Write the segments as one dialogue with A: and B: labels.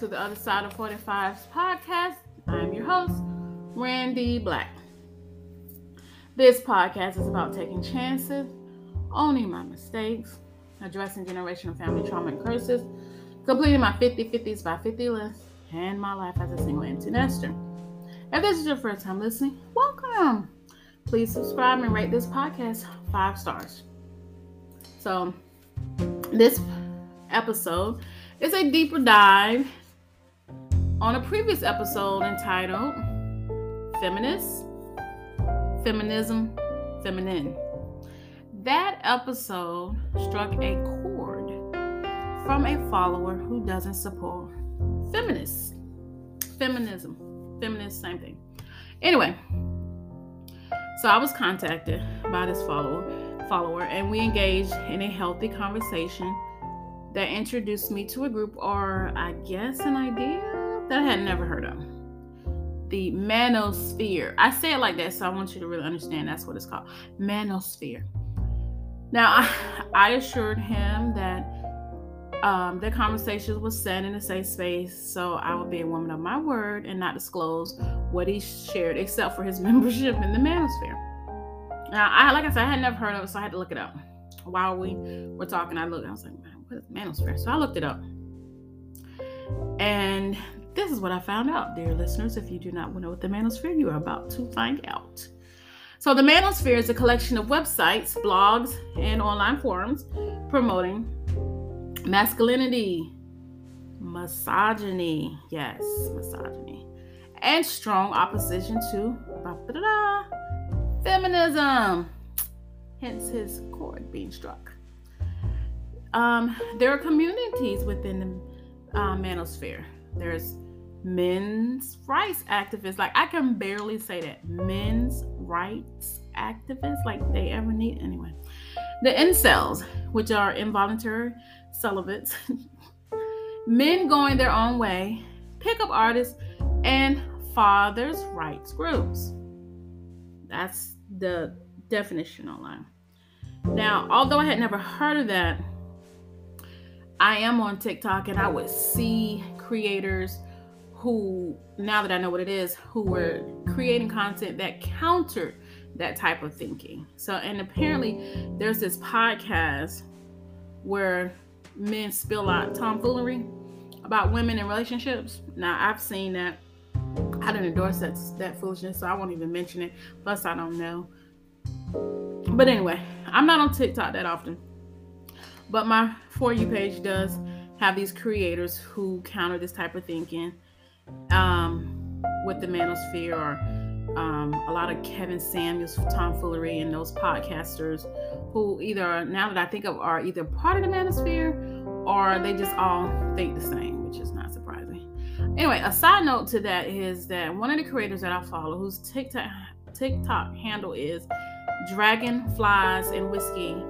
A: to the Other Side of 45's podcast. I'm your host, Randy Black. This podcast is about taking chances, owning my mistakes, addressing generational family trauma and curses, completing my 50 50s by 50 list, and my life as a single empty nester. If this is your first time listening, welcome. Please subscribe and rate this podcast five stars. So, this episode is a deeper dive on a previous episode entitled Feminist, Feminism, Feminine. That episode struck a chord from a follower who doesn't support feminists. Feminism, feminist, same thing. Anyway, so I was contacted by this follower, follower, and we engaged in a healthy conversation that introduced me to a group or I guess an idea that I had never heard of. The manosphere. I say it like that, so I want you to really understand that's what it's called. Manosphere. Now, I, assured him that um, the conversation was set in a safe space, so I would be a woman of my word and not disclose what he shared, except for his membership in the manosphere. Now, I like I said, I had never heard of it, so I had to look it up. While we were talking, I looked. I was like, what is manosphere? So I looked it up. And this is what I found out, dear listeners. If you do not know what the manosphere, you are about to find out. So, the manosphere is a collection of websites, blogs, and online forums promoting masculinity, misogyny, yes, misogyny, and strong opposition to feminism. Hence his chord being struck. Um, there are communities within the uh, manosphere. There's men's rights activists. Like I can barely say that men's rights activists. Like they ever need anyway. The incels, which are involuntary celibates, men going their own way, pickup artists, and fathers' rights groups. That's the definition online. Now, although I had never heard of that I am on TikTok and I would see creators who, now that I know what it is, who were creating content that countered that type of thinking. So, and apparently there's this podcast where men spill out tomfoolery about women in relationships. Now, I've seen that. I don't endorse that, that foolishness, so I won't even mention it. Plus, I don't know. But anyway, I'm not on TikTok that often. But my For You page does have these creators who counter this type of thinking um, with the manosphere or um, a lot of Kevin Samuels tomfoolery and those podcasters who either, now that I think of, are either part of the manosphere or they just all think the same, which is not surprising. Anyway, a side note to that is that one of the creators that I follow, whose TikTok TikTok handle is Dragonflies and Whiskey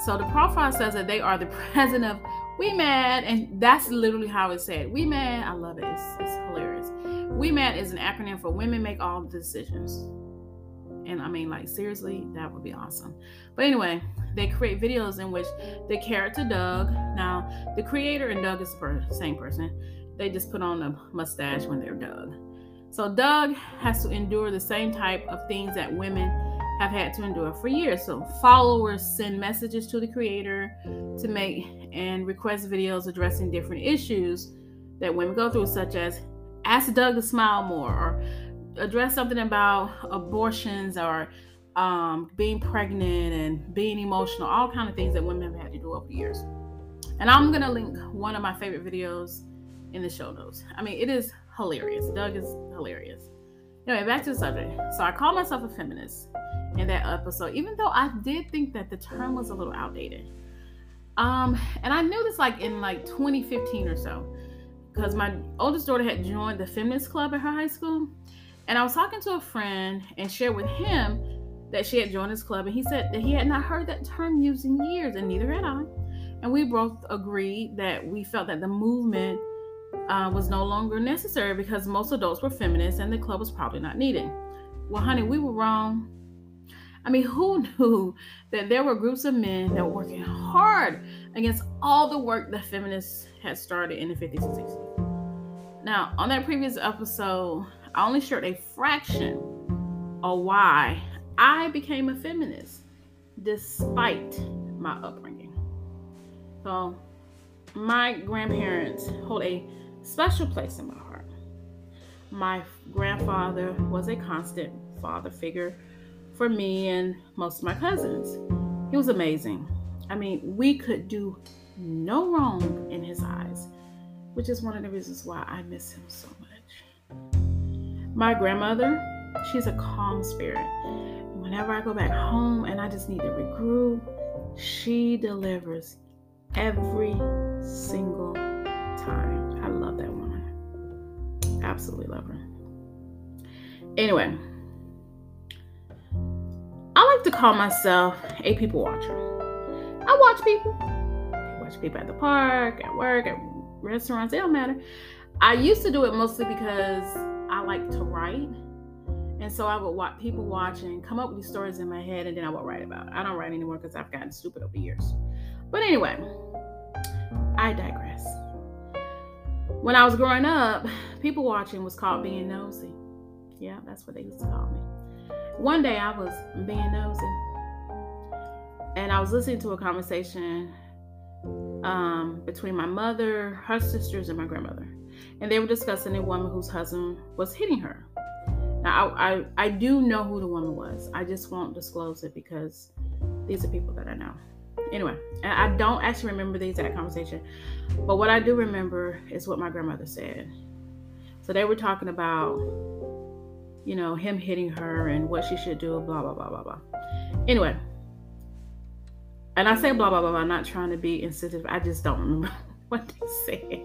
A: so the profile says that they are the president of We Mad, and that's literally how it's said. We Mad, I love it. It's, it's hilarious. We Mad is an acronym for Women Make All the Decisions. And I mean, like, seriously, that would be awesome. But anyway, they create videos in which the character Doug, now the creator and Doug is the same person, they just put on a mustache when they're Doug. So Doug has to endure the same type of things that women have had to endure for years. So followers send messages to the creator to make and request videos addressing different issues that women go through, such as ask Doug to smile more or address something about abortions or um, being pregnant and being emotional, all kind of things that women have had to do over years. And I'm gonna link one of my favorite videos in the show notes. I mean, it is hilarious. Doug is hilarious. Anyway, back to the subject. So I call myself a feminist in that episode, even though I did think that the term was a little outdated. Um, and I knew this like in like 2015 or so, because my oldest daughter had joined the feminist club at her high school, and I was talking to a friend and shared with him that she had joined this club, and he said that he had not heard that term used in years, and neither had I. And we both agreed that we felt that the movement uh, was no longer necessary because most adults were feminists and the club was probably not needed. Well, honey, we were wrong I mean, who knew that there were groups of men that were working hard against all the work that feminists had started in the 50s and 60s? Now, on that previous episode, I only shared a fraction of why I became a feminist despite my upbringing. So, my grandparents hold a special place in my heart. My grandfather was a constant father figure for me and most of my cousins. He was amazing. I mean, we could do no wrong in his eyes, which is one of the reasons why I miss him so much. My grandmother, she's a calm spirit. Whenever I go back home and I just need to regroup, she delivers every single time. I love that woman. Absolutely love her. Anyway, like to call myself a people watcher. I watch people. I watch people at the park, at work, at restaurants, it don't matter. I used to do it mostly because I like to write. And so I would watch people watching, come up with these stories in my head, and then I would write about it. I don't write anymore because I've gotten stupid over the years. But anyway, I digress. When I was growing up, people watching was called being nosy. Yeah, that's what they used to call me. One day I was being nosy and I was listening to a conversation um, between my mother, her sisters, and my grandmother. And they were discussing a woman whose husband was hitting her. Now, I, I, I do know who the woman was. I just won't disclose it because these are people that I know. Anyway, I don't actually remember the exact conversation, but what I do remember is what my grandmother said. So they were talking about, you know, him hitting her and what she should do, blah, blah, blah, blah, blah. Anyway, and I say blah, blah, blah, blah, not trying to be insensitive. I just don't remember what they said.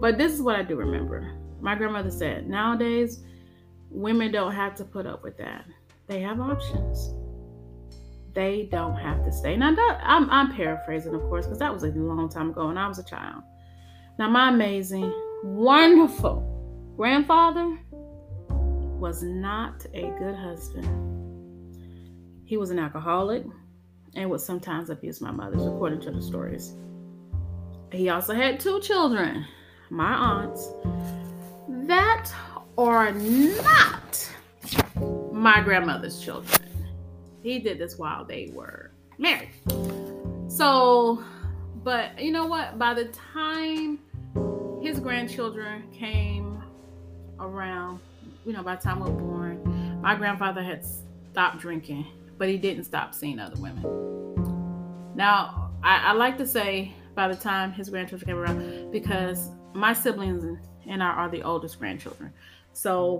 A: But this is what I do remember. My grandmother said, nowadays, women don't have to put up with that. They have options they don't have to stay. Now, that, I'm, I'm paraphrasing, of course, because that was a long time ago and I was a child. Now, my amazing, wonderful grandfather was not a good husband. He was an alcoholic and would sometimes abuse my mother, according to the stories. He also had two children, my aunts, that are not my grandmother's children. He did this while they were married. So, but you know what? By the time his grandchildren came around, you know, by the time we were born, my grandfather had stopped drinking, but he didn't stop seeing other women. Now, I, I like to say by the time his grandchildren came around because my siblings and I are the oldest grandchildren. So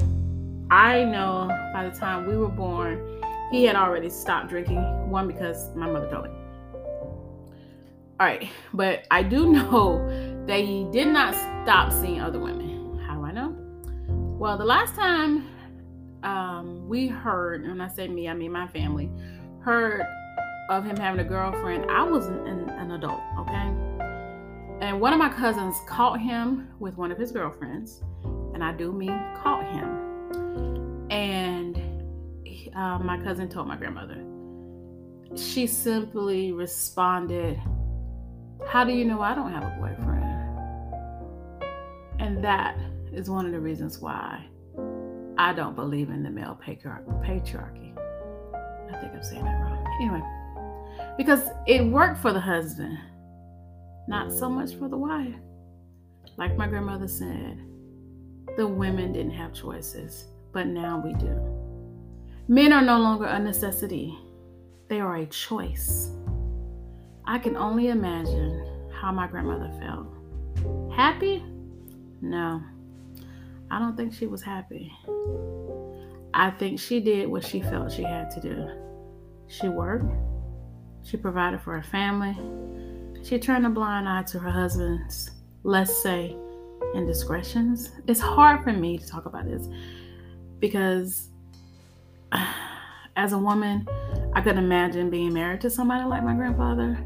A: I know by the time we were born, he had already stopped drinking. One, because my mother told him. All right, but I do know that he did not stop seeing other women. Well, the last time um, we heard, and I say me, I mean my family, heard of him having a girlfriend, I was an, an adult, okay? And one of my cousins caught him with one of his girlfriends, and I do mean caught him. And uh, my cousin told my grandmother. She simply responded, How do you know I don't have a boyfriend? And that is one of the reasons why I don't believe in the male patriarchy. I think I'm saying that wrong. Anyway, because it worked for the husband, not so much for the wife. Like my grandmother said, the women didn't have choices, but now we do. Men are no longer a necessity, they are a choice. I can only imagine how my grandmother felt. Happy? No, I don't think she was happy. I think she did what she felt she had to do. She worked, she provided for her family, she turned a blind eye to her husband's, let's say, indiscretions. It's hard for me to talk about this because as a woman, I couldn't imagine being married to somebody like my grandfather.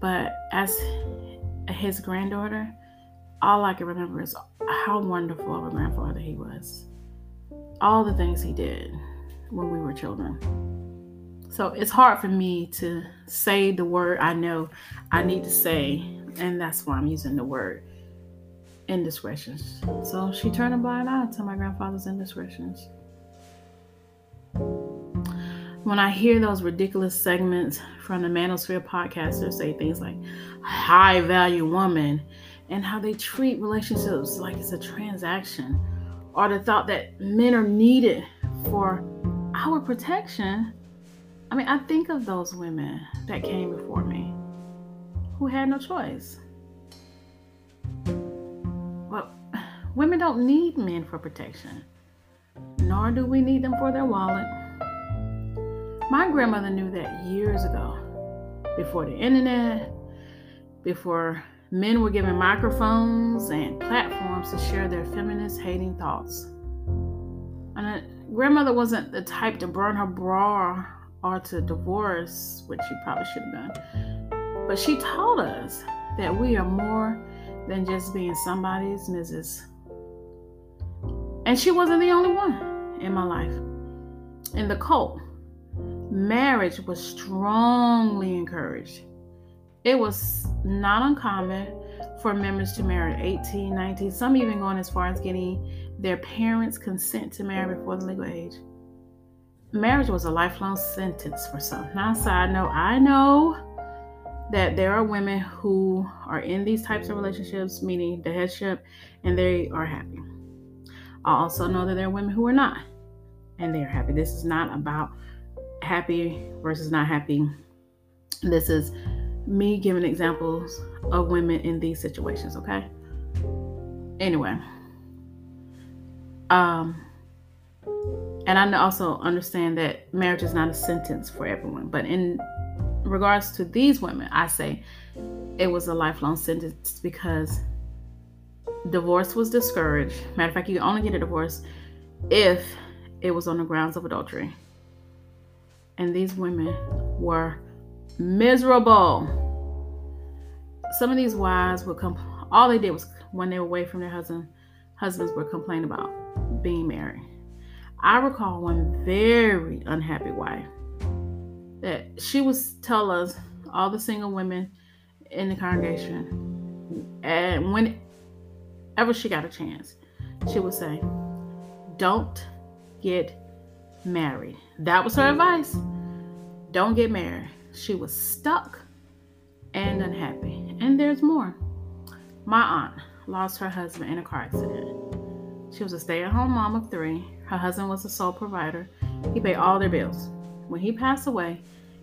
A: But as his granddaughter, all I can remember is how wonderful of a grandfather he was. All the things he did when we were children. So it's hard for me to say the word I know I need to say, and that's why I'm using the word indiscretions. So she turned a blind eye to my grandfather's indiscretions. When I hear those ridiculous segments from the Manosphere podcasters say things like high value woman and how they treat relationships like it's a transaction, or the thought that men are needed for our protection, I mean, I think of those women that came before me who had no choice. Well, women don't need men for protection, nor do we need them for their wallet. My grandmother knew that years ago, before the internet, before men were given microphones and platforms to share their feminist hating thoughts. And grandmother wasn't the type to burn her bra or to divorce, which she probably should have done. But she taught us that we are more than just being somebody's Mrs. And she wasn't the only one in my life. In the cult, marriage was strongly encouraged. It was not uncommon for members to marry at 18, 19, some even going as far as getting their parents' consent to marry before the legal age. Marriage was a lifelong sentence for some. Now, side note, I know that there are women who are in these types of relationships, meaning the headship, and they are happy. I also know that there are women who are not, and they are happy. This is not about happy versus not happy. This is me giving examples of women in these situations, okay? Anyway, um, and I also understand that marriage is not a sentence for everyone, but in regards to these women, I say it was a lifelong sentence because divorce was discouraged. Matter of fact, you can only get a divorce if it was on the grounds of adultery. And these women were miserable. Some of these wives would come, all they did was when they were away from their husband, husbands would complain about being married. I recall one very unhappy wife that she would tell us, all the single women in the congregation, and whenever she got a chance, she would say, Don't get married. That was her advice. Don't get married. She was stuck and unhappy. And there's more. My aunt lost her husband in a car accident. She was a stay at home mom of three. Her husband was the sole provider. He paid all their bills. When he passed away,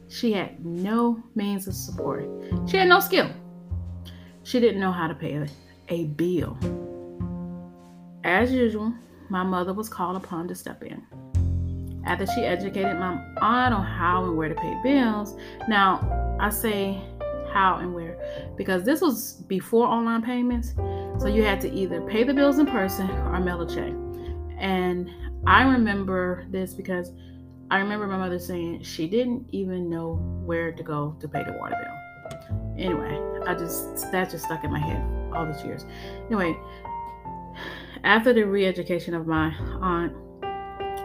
A: she had no means of support. She had no skill. She didn't know how to pay a, a bill. As usual, my mother was called upon to step in after she educated my aunt on how and where to pay bills. Now, I say how and where because this was before online payments. So you had to either pay the bills in person or mail a check. And I remember this because I remember my mother saying she didn't even know where to go to pay the water bill. Anyway, I just that just stuck in my head all these years. Anyway, after the re-education of my aunt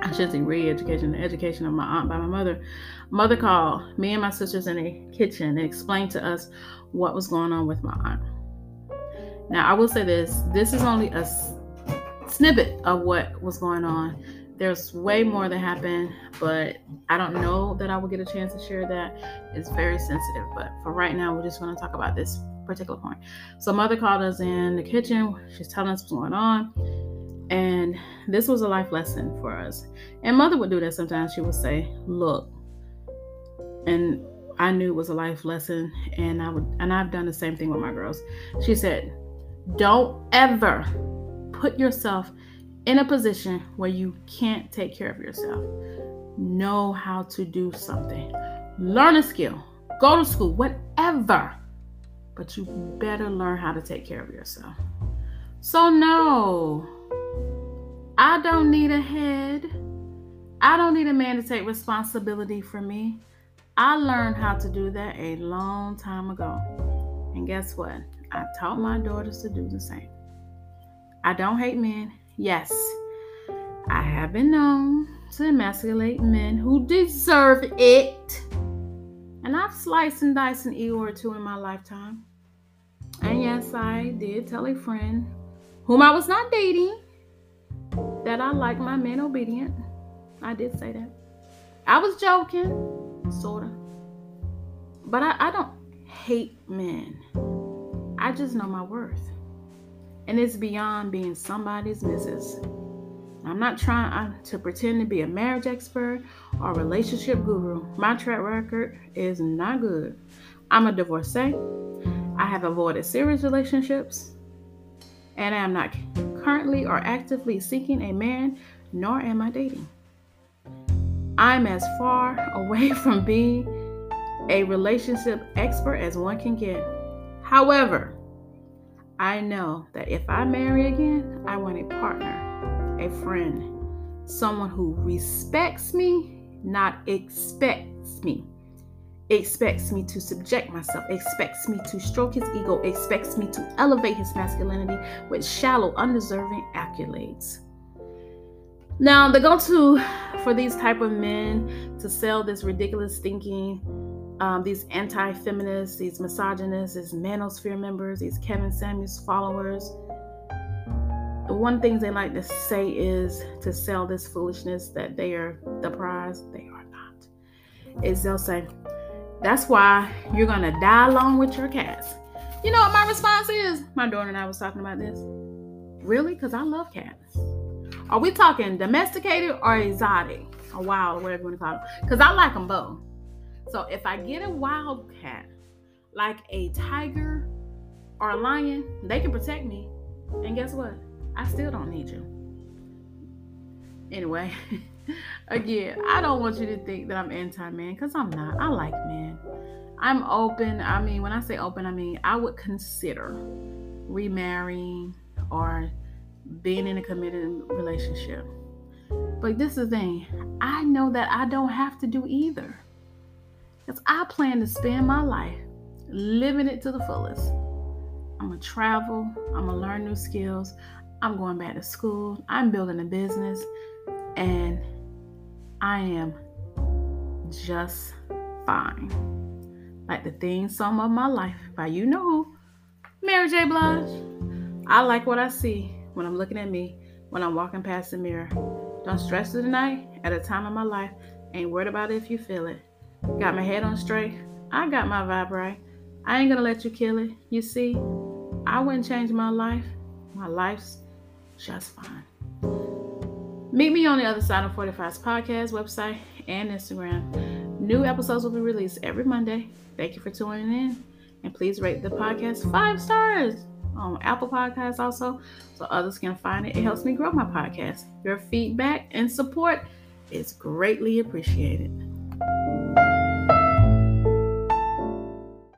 A: I should say re-education, the education of my aunt by my mother. Mother called me and my sisters in the kitchen and explained to us what was going on with my aunt. Now I will say this: this is only a snippet of what was going on. There's way more that happened, but I don't know that I will get a chance to share that. It's very sensitive, but for right now, we're just going to talk about this particular point. So, mother called us in the kitchen. She's telling us what's going on and this was a life lesson for us. And mother would do that sometimes. She would say, Look, and I knew it was a life lesson, and I would and I've done the same thing with my girls. She said, Don't ever put yourself in a position where you can't take care of yourself. Know how to do something. Learn a skill. Go to school, whatever. But you better learn how to take care of yourself. So no I don't need a head. I don't need a man to take responsibility for me. I learned how to do that a long time ago. And guess what? I taught my daughters to do the same. I don't hate men. Yes, I have been known to emasculate men who deserve it. And I've sliced and diced an ego or two in my lifetime. And yes, I did tell a friend whom I was not dating, that I like my men obedient. I did say that. I was joking, sort of. But I, I don't hate men. I just know my worth. And it's beyond being somebody's missus. I'm not trying uh, to pretend to be a marriage expert or relationship guru. My track record is not good. I'm a divorcee. I have avoided serious relationships. And I am not currently or actively seeking a man, nor am I dating. I'm as far away from being a relationship expert as one can get. However, I know that if I marry again, I want a partner, a friend, someone who respects me, not expects me. Expects me to subject myself, expects me to stroke his ego, expects me to elevate his masculinity with shallow, undeserving accolades. Now, the go-to for these type of men to sell this ridiculous thinking um, these anti-feminists, these misogynists, these manosphere members, these Kevin Samuels followers. The one thing they like to say is to sell this foolishness that they are the prize. They are not. Is they'll say, that's why you're gonna die along with your cats. You know what my response is? My daughter and I was talking about this. Really? Because I love cats. Are we talking domesticated or exotic? Or wild, whatever you want to call them. Because I like them both. So if I get a wild cat, like a tiger or a lion, they can protect me. And guess what? I still don't need you. Anyway, again, I don't want you to think that I'm anti man because I'm not. I like men. I'm open. I mean, when I say open, I mean I would consider remarrying or being in a committed relationship. But this is the thing I know that I don't have to do either. Because I plan to spend my life living it to the fullest. I'm going to travel, I'm going to learn new skills, I'm going back to school, I'm building a business, and I am just fine. Like the theme song of my life by you know who, Mary J. Blige. I like what I see when I'm looking at me, when I'm walking past the mirror. Don't stress it tonight at a time of my life. Ain't worried about it if you feel it. Got my head on straight. I got my vibe right. I ain't gonna let you kill it. You see, I wouldn't change my life. My life's just fine. Meet me on the other side of 45's podcast website and Instagram. New episodes will be released every Monday. Thank you for tuning in. And please rate the podcast five stars on Apple Podcasts also so others can find it. It helps me grow my podcast. Your feedback and support is greatly appreciated.